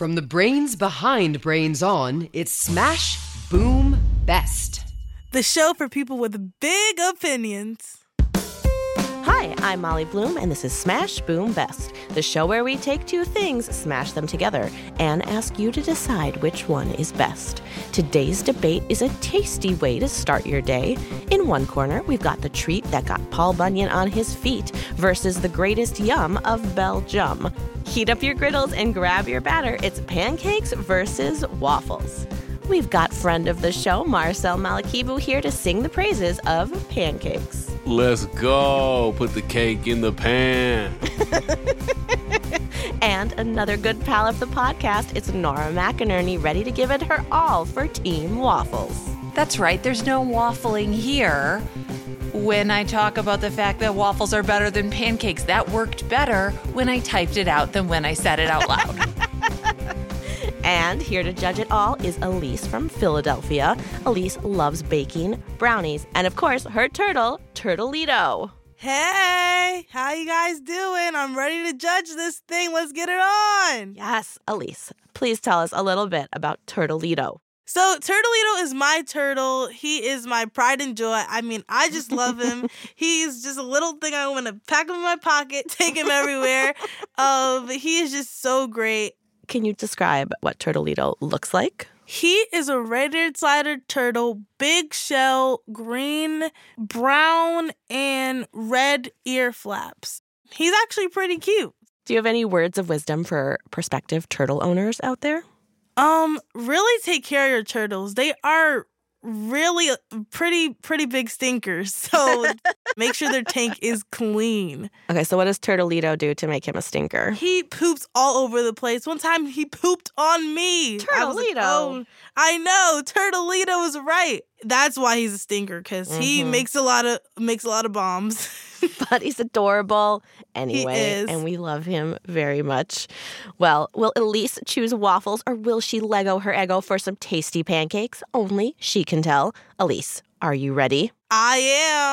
From the brains behind Brains On, it's Smash Boom Best. The show for people with big opinions. Hi, I'm Molly Bloom, and this is Smash Boom Best, the show where we take two things, smash them together, and ask you to decide which one is best. Today's debate is a tasty way to start your day. In one corner, we've got the treat that got Paul Bunyan on his feet versus the greatest yum of Belgium. Heat up your griddles and grab your batter. It's pancakes versus waffles. We've got friend of the show, Marcel Malekebu, here to sing the praises of pancakes. Let's go. Put the cake in the pan. and another good pal of the podcast, it's Nora McInerny, ready to give it her all for Team Waffles. That's right, there's no waffling here. When I talk about the fact that waffles are better than pancakes, that worked better when I typed it out than when I said it out loud. And here to judge it all is Elise from Philadelphia. Elise loves baking, brownies, and of course, her turtle, Turtlito. Hey, how you guys doing? I'm ready to judge this thing. Let's get it on. Yes, Elise, please tell us a little bit about Turtlito. So Turtlito is my turtle. He is my pride and joy. I mean, I just love him. He's just a little thing I want to pack him in my pocket, take him everywhere. Um, he is just so great. Can you describe what Turtlito looks like? He is a red-eared slider turtle, big shell, green, brown, and red ear flaps. He's actually pretty cute. Do you have any words of wisdom for prospective turtle owners out there? Um, really take care of your turtles. They are really pretty pretty big stinkers. So make sure their tank is clean. Okay, so what does Turtlito do to make him a stinker? He poops all over the place. One time he pooped on me. Turtlito. I, like, oh, I know. Turtlito is right. That's why he's a stinker because mm-hmm. he makes a lot of makes a lot of bombs. but he's adorable anyway, and we love him very much. Well, will Elise choose waffles or will she Lego her ego for some tasty pancakes? Only she can tell. Elise, are you ready? I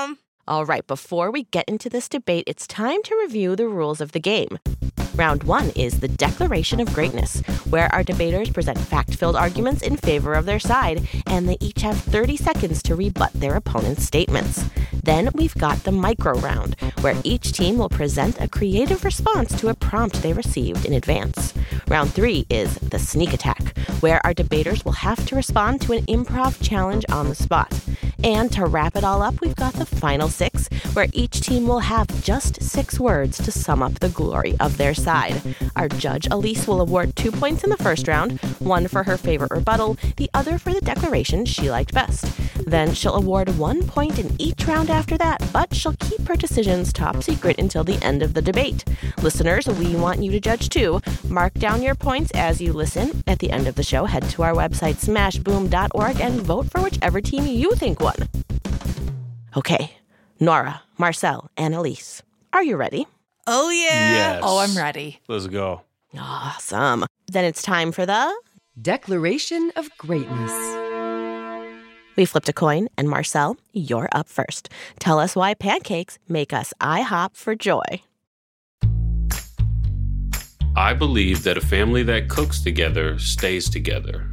am. All right, before we get into this debate, it's time to review the rules of the game. Round one is the Declaration of Greatness, where our debaters present fact filled arguments in favor of their side, and they each have 30 seconds to rebut their opponent's statements. Then we've got the micro round, where each team will present a creative response to a prompt they received in advance. Round three is the sneak attack, where our debaters will have to respond to an improv challenge on the spot. And to wrap it all up, we've got the final six, where each team will have just six words to sum up the glory of their side. Our judge, Elise, will award two points in the first round, one for her favorite rebuttal, the other for the declaration she liked best. Then she'll award one point in each round after that, but she'll keep her decisions top secret until the end of the debate. Listeners, we want you to judge too. Mark down your points as you listen. At the end of the show, head to our website, smashboom.org, and vote for whichever team you think won. Okay, Nora, Marcel, and Elise, are you ready? Oh, yeah. Yes. Oh, I'm ready. Let's go. Awesome. Then it's time for the Declaration of Greatness. We flipped a coin, and Marcel, you're up first. Tell us why pancakes make us IHOP for joy. I believe that a family that cooks together stays together.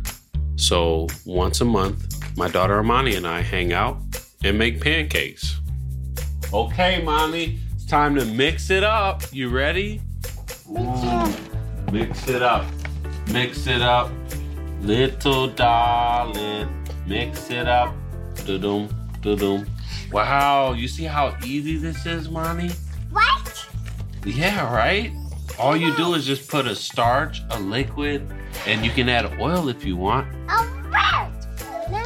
So once a month, my daughter Armani and I hang out and make pancakes. Okay, Mommy, it's time to mix it up. You ready? Mix it up. Mix it up. Little darling, mix it up. Da-dum, da-dum. Wow, you see how easy this is, Mommy? What? Yeah, right? All you do is just put a starch, a liquid, and you can add oil if you want. A rat.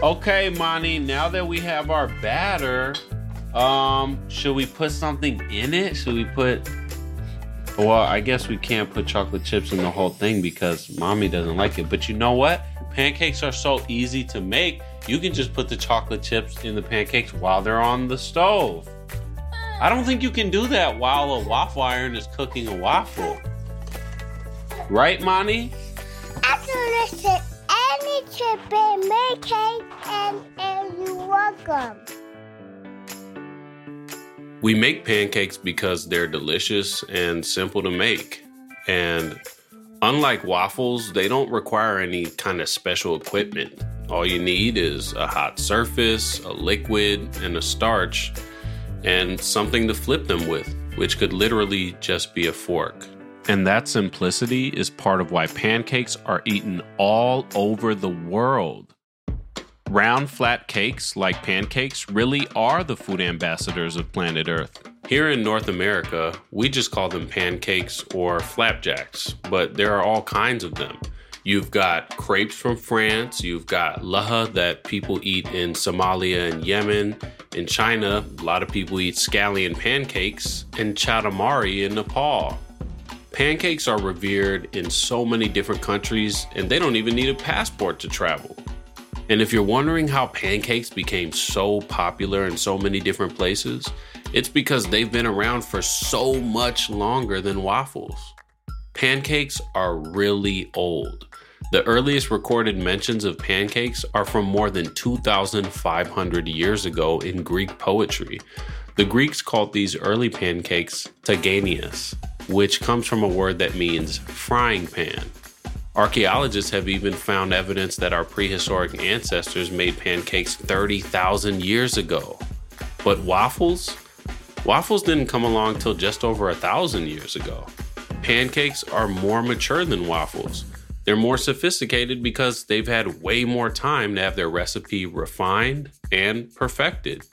Okay, Monty, now that we have our batter, um, should we put something in it? Should we put well, I guess we can't put chocolate chips in the whole thing because mommy doesn't like it. But you know what? Pancakes are so easy to make. You can just put the chocolate chips in the pancakes while they're on the stove. I don't think you can do that while a waffle iron is cooking a waffle. Right, Monty? Absolutely. Any chip and make cake and, and you're welcome. We make pancakes because they're delicious and simple to make. And Unlike waffles, they don't require any kind of special equipment. All you need is a hot surface, a liquid, and a starch, and something to flip them with, which could literally just be a fork. And that simplicity is part of why pancakes are eaten all over the world. Round, flat cakes, like pancakes, really are the food ambassadors of planet Earth. Here in North America, we just call them pancakes or flapjacks, but there are all kinds of them. You've got crepes from France, you've got laha that people eat in Somalia and Yemen. In China, a lot of people eat scallion pancakes, and chatamari in Nepal. Pancakes are revered in so many different countries, and they don't even need a passport to travel. And if you're wondering how pancakes became so popular in so many different places, it's because they've been around for so much longer than waffles. Pancakes are really old. The earliest recorded mentions of pancakes are from more than 2,500 years ago in Greek poetry. The Greeks called these early pancakes taganias, which comes from a word that means frying pan. Archaeologists have even found evidence that our prehistoric ancestors made pancakes 30,000 years ago. But waffles? Waffles didn't come along till just over a thousand years ago. Pancakes are more mature than waffles. They're more sophisticated because they've had way more time to have their recipe refined and perfected.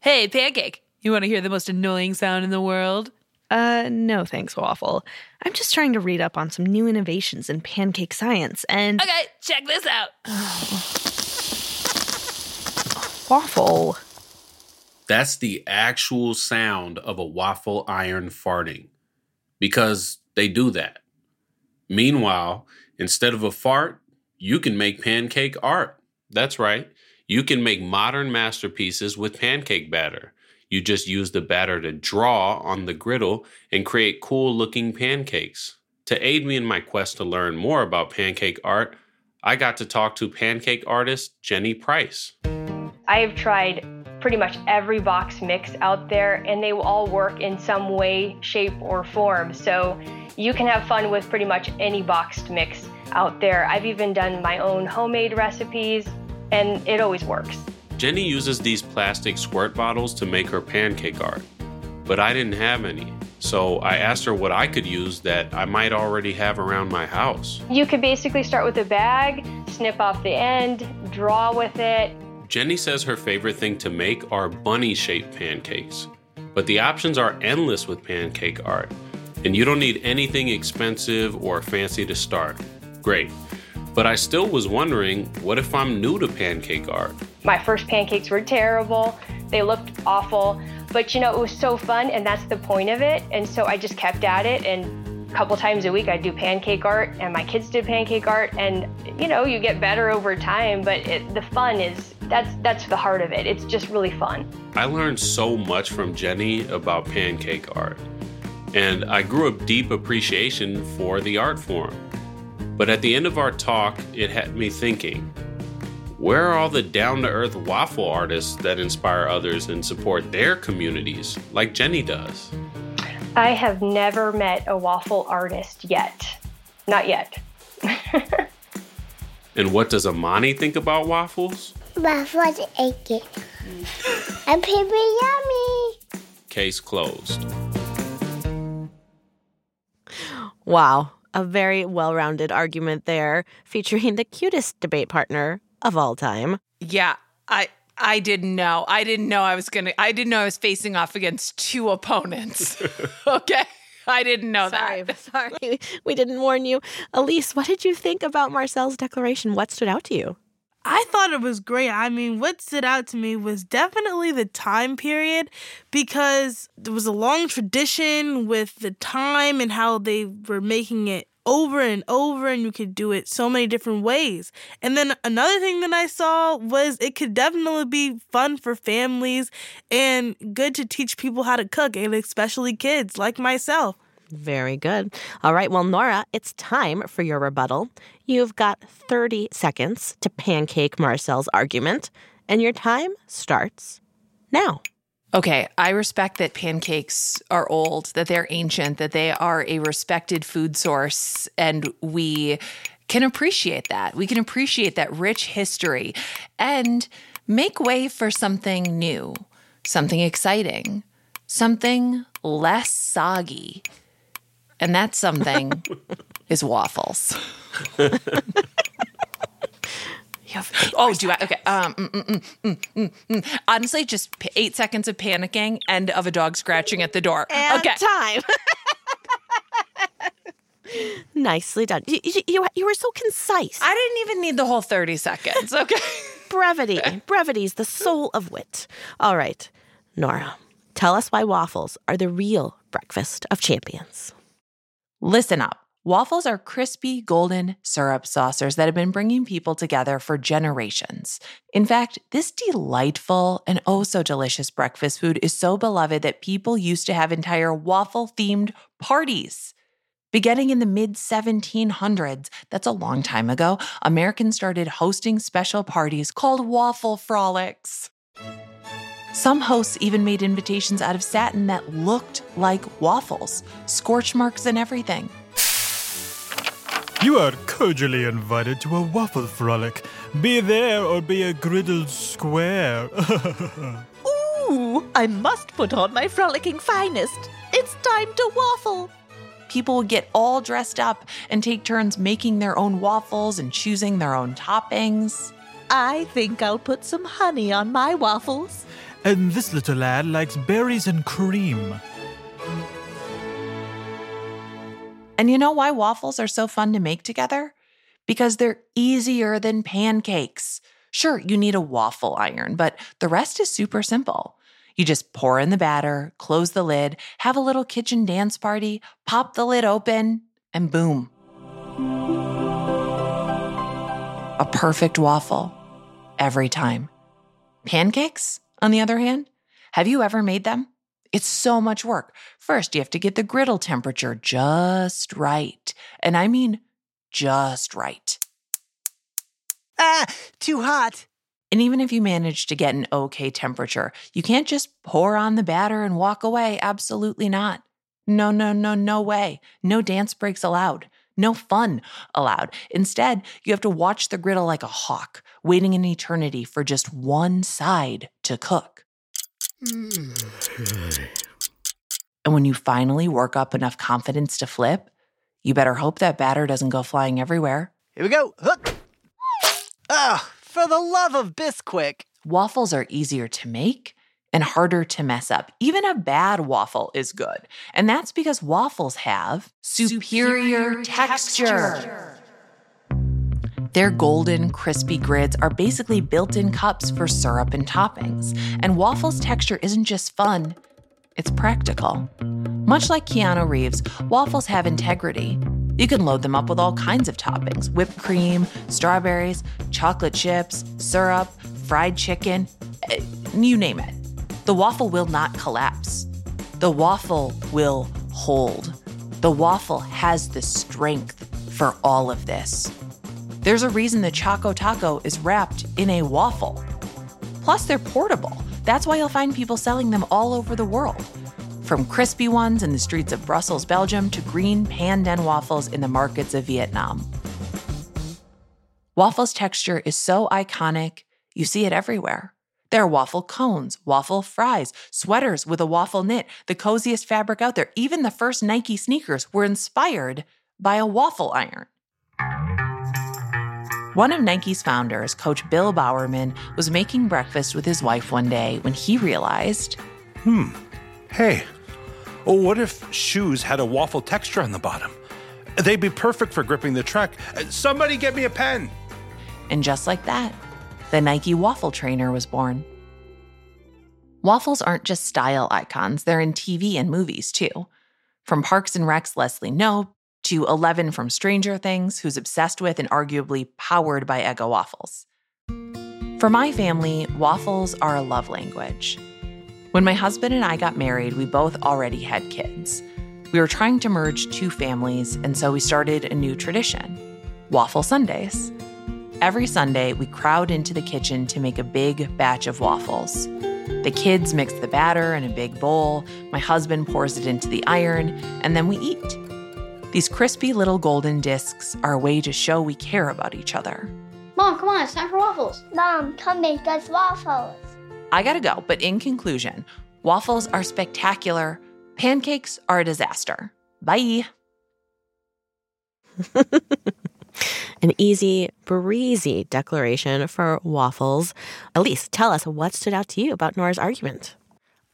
Hey, pancake. You want to hear the most annoying sound in the world? Uh, no thanks, Waffle. I'm just trying to read up on some new innovations in pancake science and. Okay, check this out. Waffle. That's the actual sound of a waffle iron farting because they do that. Meanwhile, instead of a fart, you can make pancake art. That's right. You can make modern masterpieces with pancake batter. You just use the batter to draw on the griddle and create cool looking pancakes. To aid me in my quest to learn more about pancake art, I got to talk to pancake artist Jenny Price. I've tried pretty much every box mix out there, and they all work in some way, shape, or form. So you can have fun with pretty much any boxed mix out there. I've even done my own homemade recipes, and it always works. Jenny uses these plastic squirt bottles to make her pancake art, but I didn't have any. So I asked her what I could use that I might already have around my house. You could basically start with a bag, snip off the end, draw with it, Jenny says her favorite thing to make are bunny shaped pancakes, but the options are endless with pancake art, and you don't need anything expensive or fancy to start. Great. But I still was wondering what if I'm new to pancake art? My first pancakes were terrible, they looked awful, but you know, it was so fun, and that's the point of it. And so I just kept at it and a couple times a week I'd do pancake art and my kids did pancake art and you know you get better over time but it, the fun is that's that's the heart of it. It's just really fun. I learned so much from Jenny about pancake art and I grew a deep appreciation for the art form. But at the end of our talk it had me thinking where are all the down to earth waffle artists that inspire others and support their communities like Jenny does? I have never met a waffle artist yet. Not yet. and what does Amani think about waffles? Waffles aching. and paper yummy. Case closed. Wow, a very well rounded argument there, featuring the cutest debate partner of all time. Yeah, I I didn't know. I didn't know I was gonna. I didn't know I was facing off against two opponents. okay. I didn't know sorry, that. Sorry, we didn't warn you. Elise, what did you think about Marcel's declaration? What stood out to you? I thought it was great. I mean, what stood out to me was definitely the time period because there was a long tradition with the time and how they were making it over and over and you could do it so many different ways. And then another thing that I saw was it could definitely be fun for families and good to teach people how to cook and especially kids like myself. Very good. All right, well, Nora, it's time for your rebuttal. You've got 30 seconds to pancake Marcel's argument, and your time starts now. Okay, I respect that pancakes are old, that they're ancient, that they are a respected food source, and we can appreciate that. We can appreciate that rich history and make way for something new, something exciting, something less soggy. And that something is waffles. Have- oh, do I? Okay. Um, mm, mm, mm, mm, mm, mm. Honestly, just eight seconds of panicking and of a dog scratching at the door. And okay. time. Nicely done. You, you, you, you were so concise. I didn't even need the whole 30 seconds. Okay. Brevity. Brevity's the soul of wit. All right, Nora, tell us why waffles are the real breakfast of champions. Listen up. Waffles are crispy, golden syrup saucers that have been bringing people together for generations. In fact, this delightful and oh so delicious breakfast food is so beloved that people used to have entire waffle themed parties. Beginning in the mid 1700s, that's a long time ago, Americans started hosting special parties called waffle frolics. Some hosts even made invitations out of satin that looked like waffles, scorch marks and everything. You are cordially invited to a waffle frolic. Be there or be a griddled square. Ooh, I must put on my frolicking finest. It's time to waffle. People get all dressed up and take turns making their own waffles and choosing their own toppings. I think I'll put some honey on my waffles. and this little lad likes berries and cream. And you know why waffles are so fun to make together? Because they're easier than pancakes. Sure, you need a waffle iron, but the rest is super simple. You just pour in the batter, close the lid, have a little kitchen dance party, pop the lid open, and boom. A perfect waffle every time. Pancakes, on the other hand, have you ever made them? It's so much work. First, you have to get the griddle temperature just right. And I mean just right. Ah, too hot. And even if you manage to get an okay temperature, you can't just pour on the batter and walk away. Absolutely not. No, no, no, no way. No dance breaks allowed. No fun allowed. Instead, you have to watch the griddle like a hawk, waiting an eternity for just one side to cook. And when you finally work up enough confidence to flip, you better hope that batter doesn't go flying everywhere. Here we go. Hook. Ah, for the love of Bisquick. Waffles are easier to make and harder to mess up. Even a bad waffle is good. And that's because waffles have superior, texture. Their golden, crispy grids are basically built in cups for syrup and toppings. And waffles' texture isn't just fun, it's practical. Much like Keanu Reeves, waffles have integrity. You can load them up with all kinds of toppings whipped cream, strawberries, chocolate chips, syrup, fried chicken, eh, you name it. The waffle will not collapse. The waffle will hold. The waffle has the strength for all of this. There's a reason the Choco Taco is wrapped in a waffle. Plus, they're portable. That's why you'll find people selling them all over the world. From crispy ones in the streets of Brussels, Belgium, to green pandan waffles in the markets of Vietnam. Waffle's texture is so iconic, you see it everywhere. There are waffle cones, waffle fries, sweaters with a waffle knit, the coziest fabric out there. Even the first Nike sneakers were inspired by a waffle iron. One of Nike's founders, Coach Bill Bowerman, was making breakfast with his wife one day when he realized Hmm, Hey, well, what if shoes had a waffle texture on the bottom? They'd be perfect for gripping the truck. Uh, Somebody get me a pen. And just like that, the Nike waffle trainer was born. Waffles aren't just style icons, they're in TV and movies too. From Parks and Rec's Leslie Knope to Eleven from Stranger Things, who's obsessed with and arguably powered by Eggo waffles. For my family, waffles are a love language. When my husband and I got married, we both already had kids. We were trying to merge two families, and so we started a new tradition Waffle Sundays. Every Sunday, we crowd into the kitchen to make a big batch of waffles. The kids mix the batter in a big bowl, my husband pours it into the iron, and then we eat. These crispy little golden discs are a way to show we care about each other. Mom, come on, it's time for waffles. Mom, come make us waffles. I gotta go, but in conclusion, waffles are spectacular, pancakes are a disaster. Bye. An easy, breezy declaration for waffles. Elise, tell us what stood out to you about Nora's argument.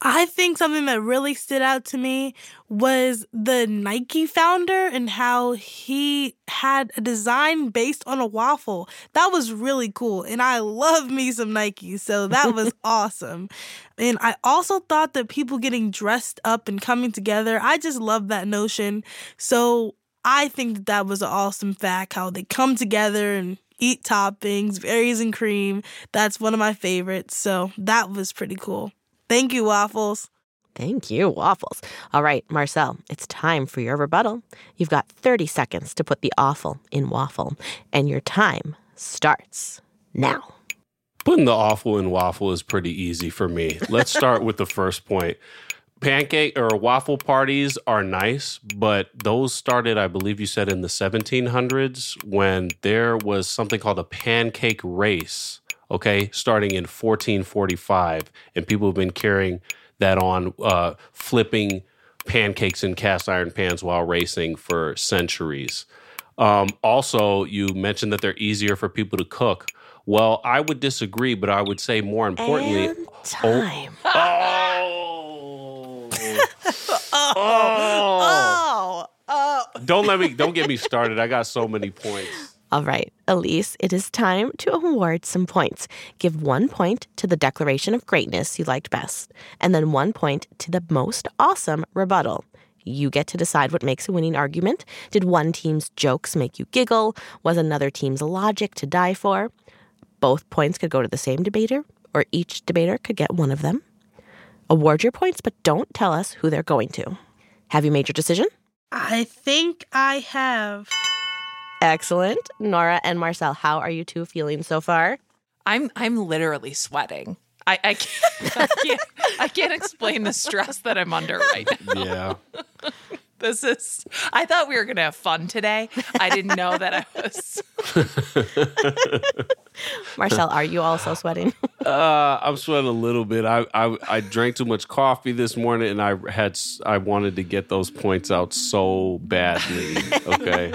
I think something that really stood out to me was the Nike founder and how he had a design based on a waffle. That was really cool. And I love me some Nike. So that was awesome. And I also thought that people getting dressed up and coming together, I just love that notion. So I think that that was an awesome fact how they come together and eat toppings, berries and cream. That's one of my favorites. So that was pretty cool. Thank you, Waffles. Thank you, Waffles. All right, Marcel, it's time for your rebuttal. You've got 30 seconds to put the awful in waffle, and your time starts now. Putting the awful in waffle is pretty easy for me. Let's start with the first point. Pancake or waffle parties are nice, but those started, I believe you said, in the 1700s when there was something called a pancake race okay, starting in 1445. And people have been carrying that on, uh, flipping pancakes in cast iron pans while racing for centuries. Um, also, you mentioned that they're easier for people to cook. Well, I would disagree, but I would say more importantly, And time. Oh. oh. oh. Don't let me don't get me started. I got so many points. All right, Elise, it is time to award some points. Give one point to the declaration of greatness you liked best, and then one point to the most awesome rebuttal. You get to decide what makes a winning argument. Did one team's jokes make you giggle? Was another team's logic to die for? Both points could go to the same debater, or each debater could get one of them. Award your points, but don't tell us who they're going to. Have you made your decision? I think I have. Excellent. Nora and Marcel, how are you two feeling so far? I'm I'm literally sweating. I, I can't I can't I can't explain the stress that I'm under right now. Yeah. This is I thought we were gonna have fun today. I didn't know that I was Marcel, are you also sweating? Uh, I'm sweating a little bit. I, I I drank too much coffee this morning, and I had I wanted to get those points out so badly. Okay,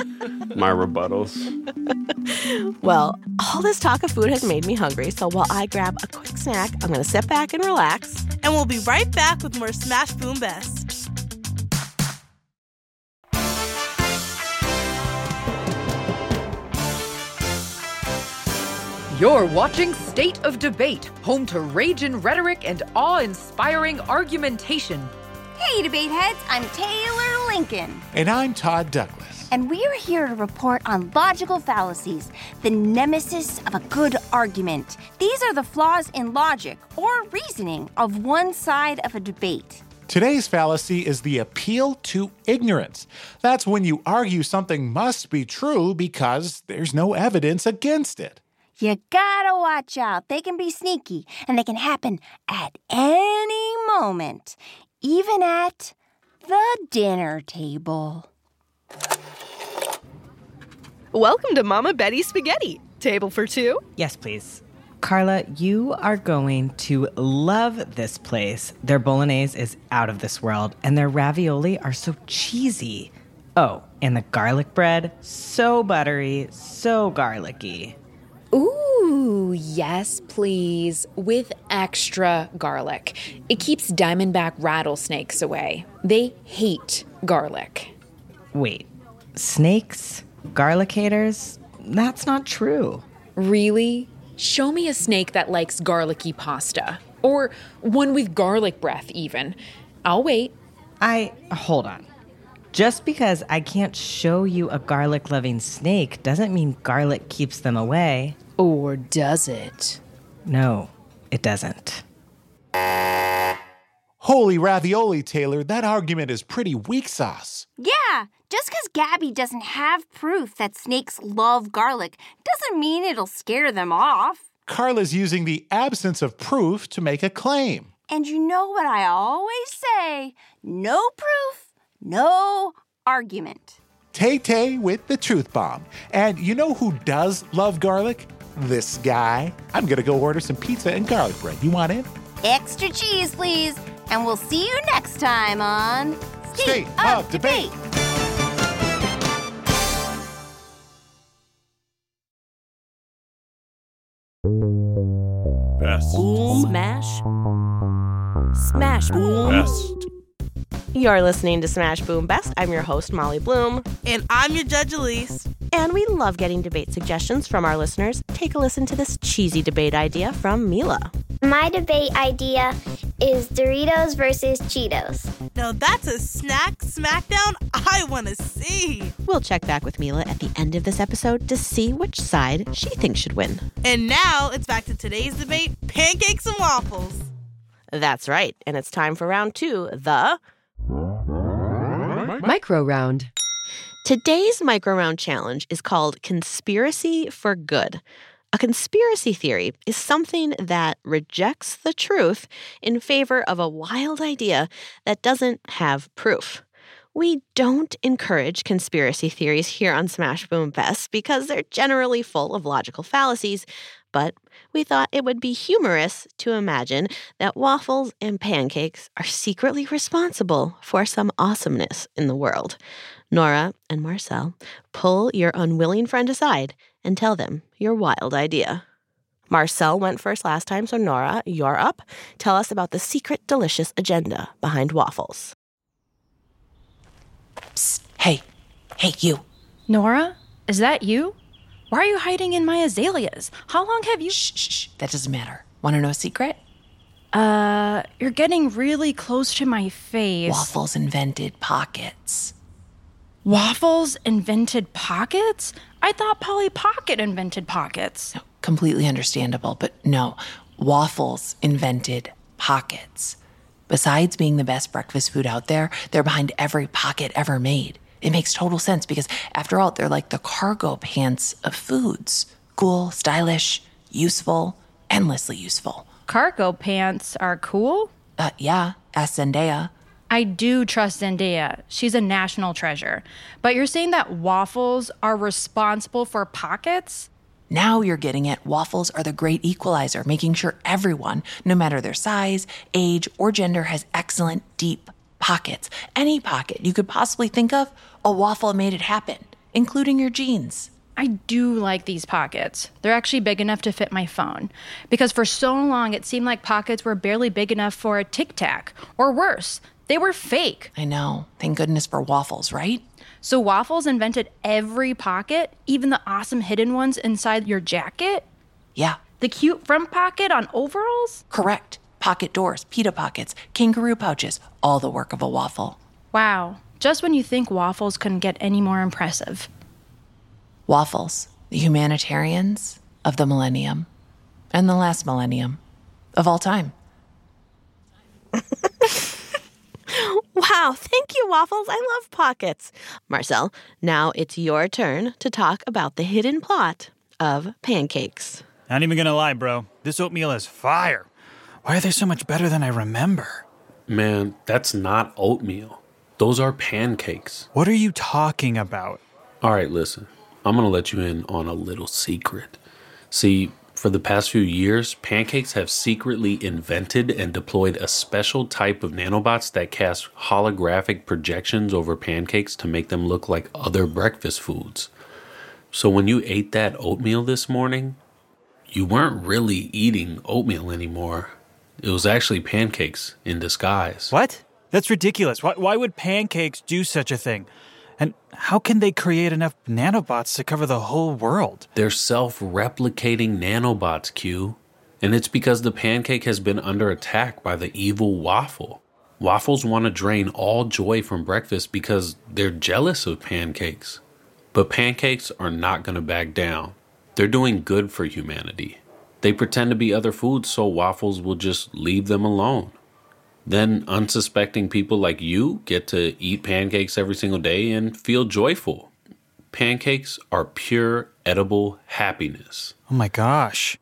my rebuttals. well, all this talk of food has made me hungry, so while I grab a quick snack, I'm to sit back and relax. And we'll be right back with more Smash Boom Best. You're watching State of Debate, home to rage and rhetoric and awe inspiring argumentation. Hey, debate heads, I'm Taylor Lincoln. And I'm Todd Douglas. And we are here to report on logical fallacies, the nemesis of a good argument. These are the flaws in logic or reasoning of one side of a debate. Today's fallacy is the appeal to ignorance. That's when you argue something must be true because there's no evidence against it. You gotta watch out. They can be sneaky, and they can happen at any moment, even at the dinner table. Welcome to Mama Betty's Spaghetti. Table for two? Yes, please. Carla, you are going to love this place. Their bolognese is out of this world, and their ravioli are so cheesy. Oh, and the garlic bread, so buttery, so garlicky. Ooh, yes, please. With extra garlic. It keeps diamondback rattlesnakes away. They hate garlic. Wait, snakes? Garlic haters? That's not true. Really? Show me a snake that likes garlicky pasta. Or one with garlic breath, even. I'll wait. I. Hold on. Just because I can't show you a garlic loving snake doesn't mean garlic keeps them away. Or does it? No, it doesn't. Holy ravioli, Taylor, that argument is pretty weak sauce. Yeah, just because Gabby doesn't have proof that snakes love garlic doesn't mean it'll scare them off. Carla's using the absence of proof to make a claim. And you know what I always say no proof, no argument. Tay Tay with the truth bomb. And you know who does love garlic? This guy. I'm gonna go order some pizza and garlic bread. You want in? Extra cheese, please. And we'll see you next time on State of Debate. Best. Smash. Smash Best. You're listening to Smash Boom Best. I'm your host, Molly Bloom. And I'm your judge, Elise. And we love getting debate suggestions from our listeners. Take a listen to this cheesy debate idea from Mila. My debate idea is Doritos versus Cheetos. Now that's a snack smackdown I want to see. We'll check back with Mila at the end of this episode to see which side she thinks should win. And now it's back to today's debate pancakes and waffles. That's right. And it's time for round two the Uh-huh. Micro round. Today's micro round challenge is called Conspiracy for Good. A conspiracy theory is something that rejects the truth in favor of a wild idea that doesn't have proof. We don't encourage conspiracy theories here on Smash Boom Best because they're generally full of logical fallacies, but we thought it would be humorous to imagine that waffles and pancakes are secretly responsible for some awesomeness in the world. Nora and Marcel, pull your unwilling friend aside and tell them your wild idea. Marcel went first last time, so Nora, you're up. Tell us about the secret delicious agenda behind waffles. Psst. Hey, hey, you. Nora, is that you? Why are you hiding in my azaleas? How long have you. Shh, shh, shh. That doesn't matter. Want to know a secret? Uh, you're getting really close to my face. Waffles invented pockets. Waffles invented pockets? I thought Polly Pocket invented pockets. No, completely understandable, but no. Waffles invented pockets. Besides being the best breakfast food out there, they're behind every pocket ever made. It makes total sense because, after all, they're like the cargo pants of foods cool, stylish, useful, endlessly useful. Cargo pants are cool? Uh, yeah, ask Zendaya. I do trust Zendaya. She's a national treasure. But you're saying that waffles are responsible for pockets? Now you're getting it. Waffles are the great equalizer, making sure everyone, no matter their size, age, or gender, has excellent, deep pockets. Any pocket you could possibly think of, a waffle made it happen, including your jeans. I do like these pockets. They're actually big enough to fit my phone. Because for so long, it seemed like pockets were barely big enough for a tic tac, or worse, they were fake. I know. Thank goodness for waffles, right? So, waffles invented every pocket, even the awesome hidden ones inside your jacket? Yeah. The cute front pocket on overalls? Correct. Pocket doors, pita pockets, kangaroo pouches, all the work of a waffle. Wow. Just when you think waffles couldn't get any more impressive. Waffles, the humanitarians of the millennium and the last millennium of all time. Wow, thank you, Waffles. I love pockets. Marcel, now it's your turn to talk about the hidden plot of pancakes. Not even gonna lie, bro. This oatmeal is fire. Why are they so much better than I remember? Man, that's not oatmeal. Those are pancakes. What are you talking about? All right, listen. I'm going to let you in on a little secret. See, for the past few years, Pancakes have secretly invented and deployed a special type of nanobots that cast holographic projections over pancakes to make them look like other breakfast foods. So when you ate that oatmeal this morning, you weren't really eating oatmeal anymore. It was actually pancakes in disguise. What? That's ridiculous. Why, why would pancakes do such a thing? And how can they create enough nanobots to cover the whole world? They're self replicating nanobots, Q. And it's because the pancake has been under attack by the evil waffle. Waffles want to drain all joy from breakfast because they're jealous of pancakes. But pancakes are not going to back down. They're doing good for humanity. They pretend to be other foods so waffles will just leave them alone. Then unsuspecting people like you get to eat pancakes every single day and feel joyful. Pancakes are pure edible happiness. Oh my gosh.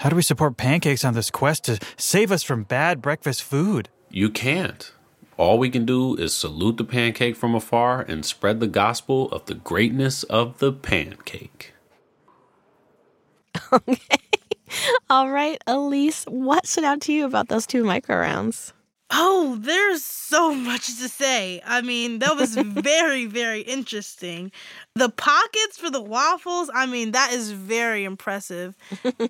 How do we support pancakes on this quest to save us from bad breakfast food? You can't. All we can do is salute the pancake from afar and spread the gospel of the greatness of the pancake. All right, Elise, what stood out to you about those two micro rounds? Oh, there's so much to say. I mean, that was very, very interesting. The pockets for the waffles, I mean, that is very impressive.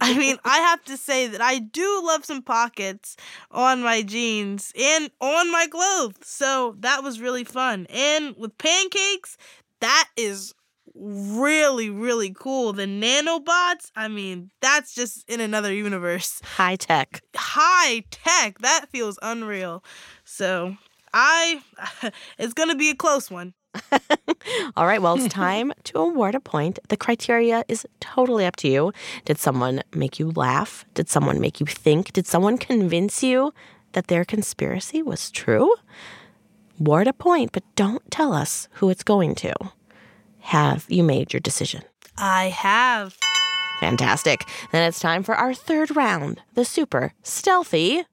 I mean, I have to say that I do love some pockets on my jeans and on my clothes. So that was really fun. And with pancakes, that is really, really cool. The nanobots, I mean, that's just in another universe. High tech. High tech. That feels unreal. So I, it's going to be a close one. All right, well, it's time to award a point. The criteria is totally up to you. Did someone make you laugh? Did someone make you think? Did someone convince you that their conspiracy was true? Award a point, but don't tell us who it's going to. Have you made your decision? I have. Fantastic. Then it's time for our third round the super stealthy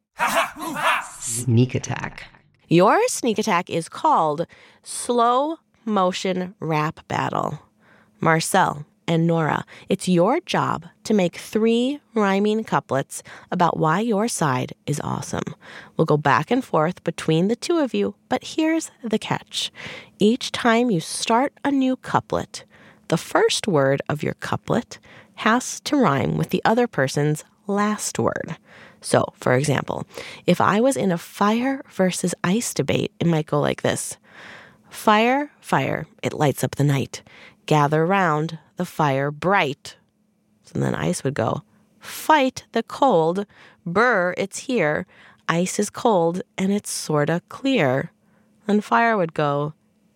Sneak attack. Your sneak attack is called Slow Motion Rap Battle. Marcel and Nora, it's your job to make three rhyming couplets about why your side is awesome. We'll go back and forth between the two of you, but here's the catch. Each time you start a new couplet, the first word of your couplet has to rhyme with the other person's last word. So, for example, if I was in a fire versus ice debate, it might go like this Fire, fire, it lights up the night. Gather round, the fire bright. So then ice would go, Fight the cold, burr, it's here. Ice is cold and it's sorta clear. And fire would go,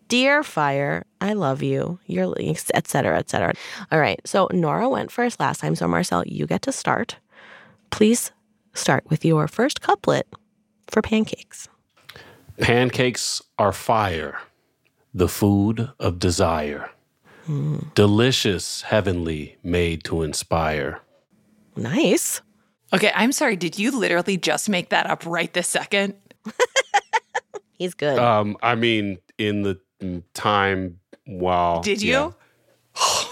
Dear fire, I love you. You're, etc., etc. All right. So Nora went first last time. So Marcel, you get to start. Please start with your first couplet for pancakes. Pancakes are fire, the food of desire. Delicious, heavenly, made to inspire. Nice. Okay, I'm sorry. Did you literally just make that up right this second? He's good. Um, I mean, in the time while. Did you? yeah.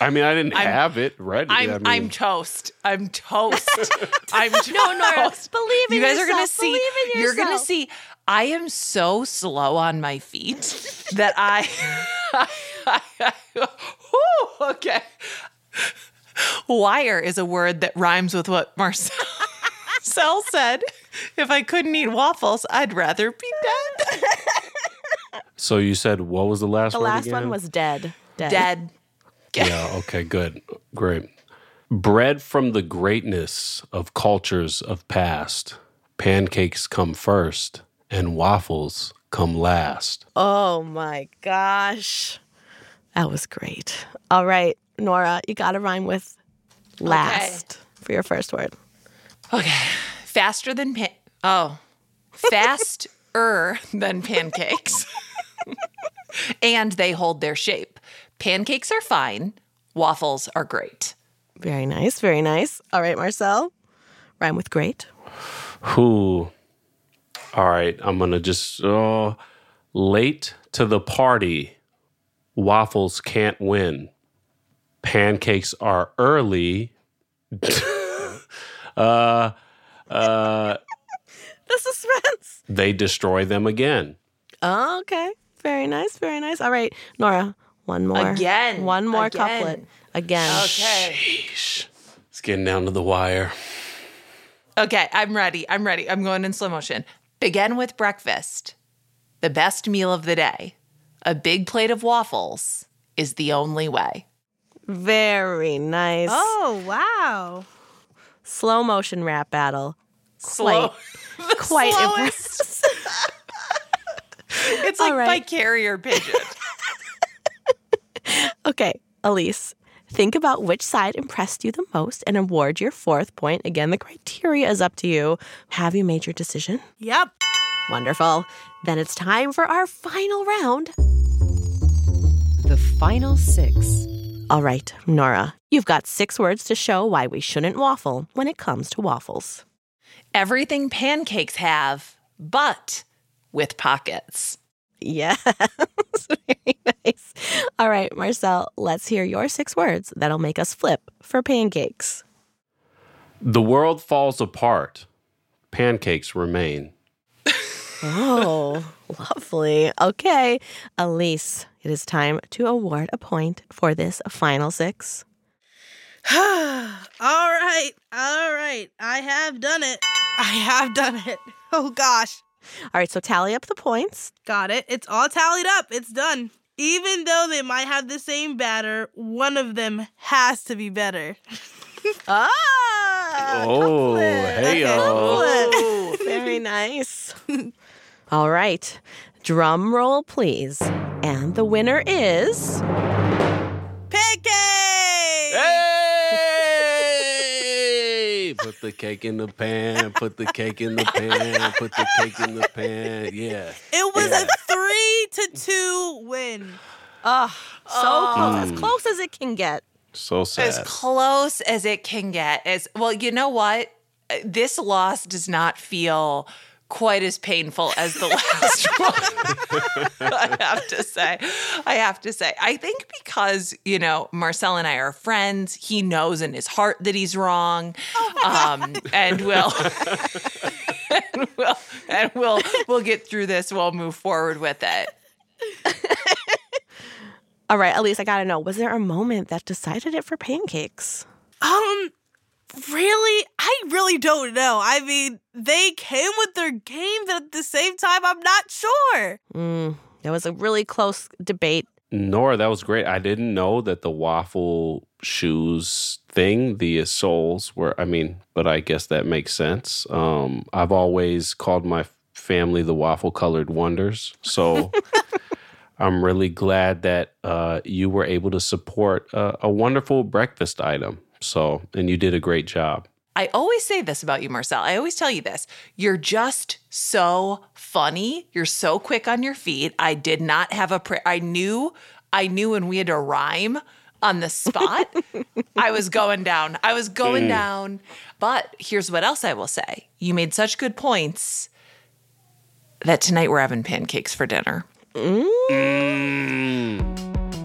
I mean, I didn't I'm- have it ready. I'm I mean, I'm toast. I'm toast. I'm toast. No, Nora, believe in You guys are gonna see. You're gonna see. I am so slow on my feet that I. Whew, okay. Wire is a word that rhymes with what Marcel said. If I couldn't eat waffles, I'd rather be dead. so you said what was the last one? the word last again? one was dead. Dead. Dead. Yeah, okay, good. Great. Bred from the greatness of cultures of past, pancakes come first and waffles come last. Oh my gosh. That was great. All right, Nora, you got to rhyme with last for your first word. Okay. Faster than pan. Oh, faster than pancakes. and they hold their shape. Pancakes are fine. Waffles are great. Very nice. Very nice. All right, Marcel, rhyme with great. Who? All right, I'm gonna just uh, late to the party. Waffles can't win. Pancakes are early. uh, uh, The suspense. they destroy them again. Oh, okay. Very nice. Very nice. All right, Nora, one more. Again. One more Again. couplet. Again. Okay. Sheesh. It's getting down to the wire. Okay, I'm ready. I'm ready. I'm going in slow motion. Begin with breakfast. The best meal of the day. A big plate of waffles is the only way. Very nice. Oh, wow. Slow motion rap battle. Slow. Quite, quite slowest. impressive. It's like All right. by carrier pigeon. Okay, Elise, think about which side impressed you the most and award your fourth point. Again, the criteria is up to you. Have you made your decision? Yep. Wonderful. Then it's time for our final round. The final six All right, Nora, you've got six words to show why we shouldn't waffle when it comes to waffles. Everything pancakes have, but with pockets. Yes, very nice. All right, Marcel, let's hear your six words that'll make us flip for pancakes. The world falls apart. Pancakes remain. Oh, lovely. Okay, Elise, it is time to award a point for this final six. all right, all right. I have done it. I have done it. Oh gosh. All right, so tally up the points. Got it. It's all tallied up. It's done. Even though they might have the same batter, one of them has to be better. ah! Oh, hey, Oh, very nice. All right, drum roll, please. And the winner is. Pancake! Hey! Put the cake in the pan, put the cake in the pan, put the cake in the pan. Yeah. It was Yeah. a three to two win. Oh, so close. As Mm. close as it can get. So sad. As close as it can get. As well, you know what? This loss does not feel quite as painful as the last one. I have to say. I have to say. I think because, you know, Marcel and I are friends, he knows in his heart that he's wrong. um, and will and we'll and we'll we'll get through this. We'll move forward with it. All right, Elise, I gotta know was there a moment that decided it for pancakes? Um, really? I really don't know. I mean, they came with their game, but at the same time, I'm not sure. Mm, there was a really close debate. Nora, that was great. I didn't know that the waffle shoes thing, the soles were, I mean, but I guess that makes sense. Um, I've always called my family the waffle colored wonders. So I'm really glad that uh, you were able to support uh, a wonderful breakfast item. So, and you did a great job. I always say this about you, Marcel. I always tell you this. You're just so funny. You're so quick on your feet. I did not have a prayer. I knew, I knew when we had to rhyme on the spot, I was going down. I was going Mm. down. But here's what else I will say. You made such good points that tonight we're having pancakes for dinner.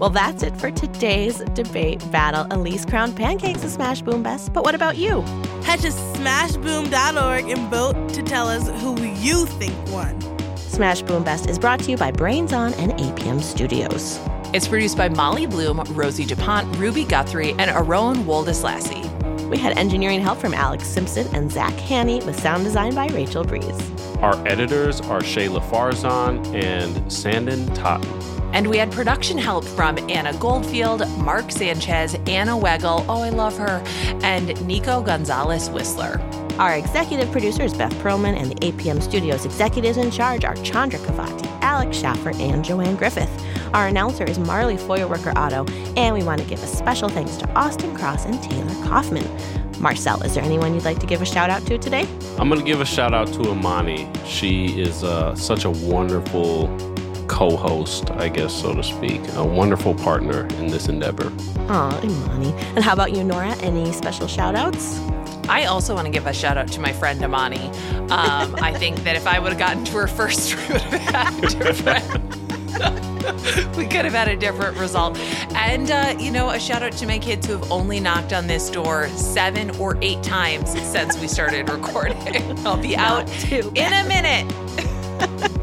Well, that's it for today's debate battle. Elise crowned pancakes a smash boom best. But what about you? Head to smashboom.org and vote to tell us who you think won. Smash Boom Best is brought to you by Brains On and APM Studios. It's produced by Molly Bloom, Rosie DuPont, Ruby Guthrie, and Aron Woldeslassie. We had engineering help from Alex Simpson and Zach Haney with sound design by Rachel Breeze. Our editors are Shahla Farzan and Sanden Totten. And we had production help from Anna Goldfield, Mark Sanchez, Anna Weggel, oh, I love her, and Nico Gonzalez Whistler. Our executive producer is Beth Perlman, and the APM Studios executives in charge are Chandra Kavati, Alex Schaffer, and Joanne Griffith. Our announcer is Marley Foyerworker Otto, and we want to give a special thanks to Austin Cross and Taylor Kaufman. Marcel, is there anyone you'd like to give a shout out to today? I'm going to give a shout out to Amani. She is uh, such a wonderful co host, I guess, so to speak, a wonderful partner in this endeavor. Aw, Imani. And how about you, Nora? Any special shout outs? I also want to give a shout out to my friend Amani. Um, I think that if I would have gotten to her first, we would have had a different. we could have had a different result. And, uh, you know, a shout out to my kids who have only knocked on this door seven or eight times since we started recording. I'll be out in a minute.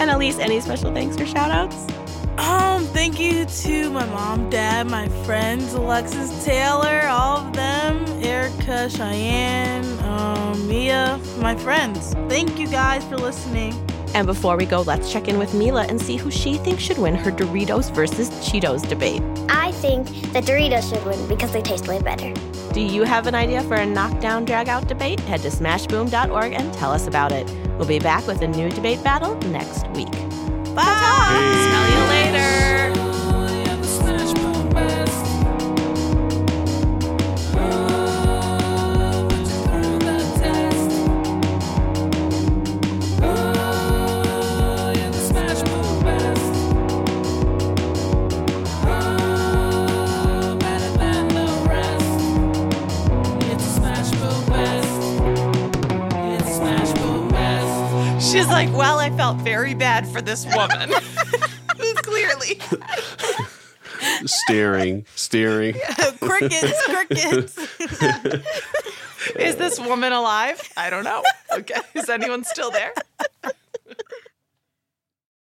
And Elise, any special thanks or shout outs? Um, thank you to my mom, dad, my friends, Alexis Taylor, all of them, Erica, Cheyenne, um, Mia, my friends. Thank you guys for listening. And before we go, let's check in with Mila and see who she thinks should win her Doritos versus Cheetos debate. I think the Doritos should win because they taste way better. Do you have an idea for a knockdown drag out debate? Head to smashboom.org and tell us about it. We'll be back with a new debate battle next week. Bye. Smell you later. Like, well, I felt very bad for this woman. Clearly. Staring, staring. crickets, crickets. Is this woman alive? I don't know. Okay. Is anyone still there?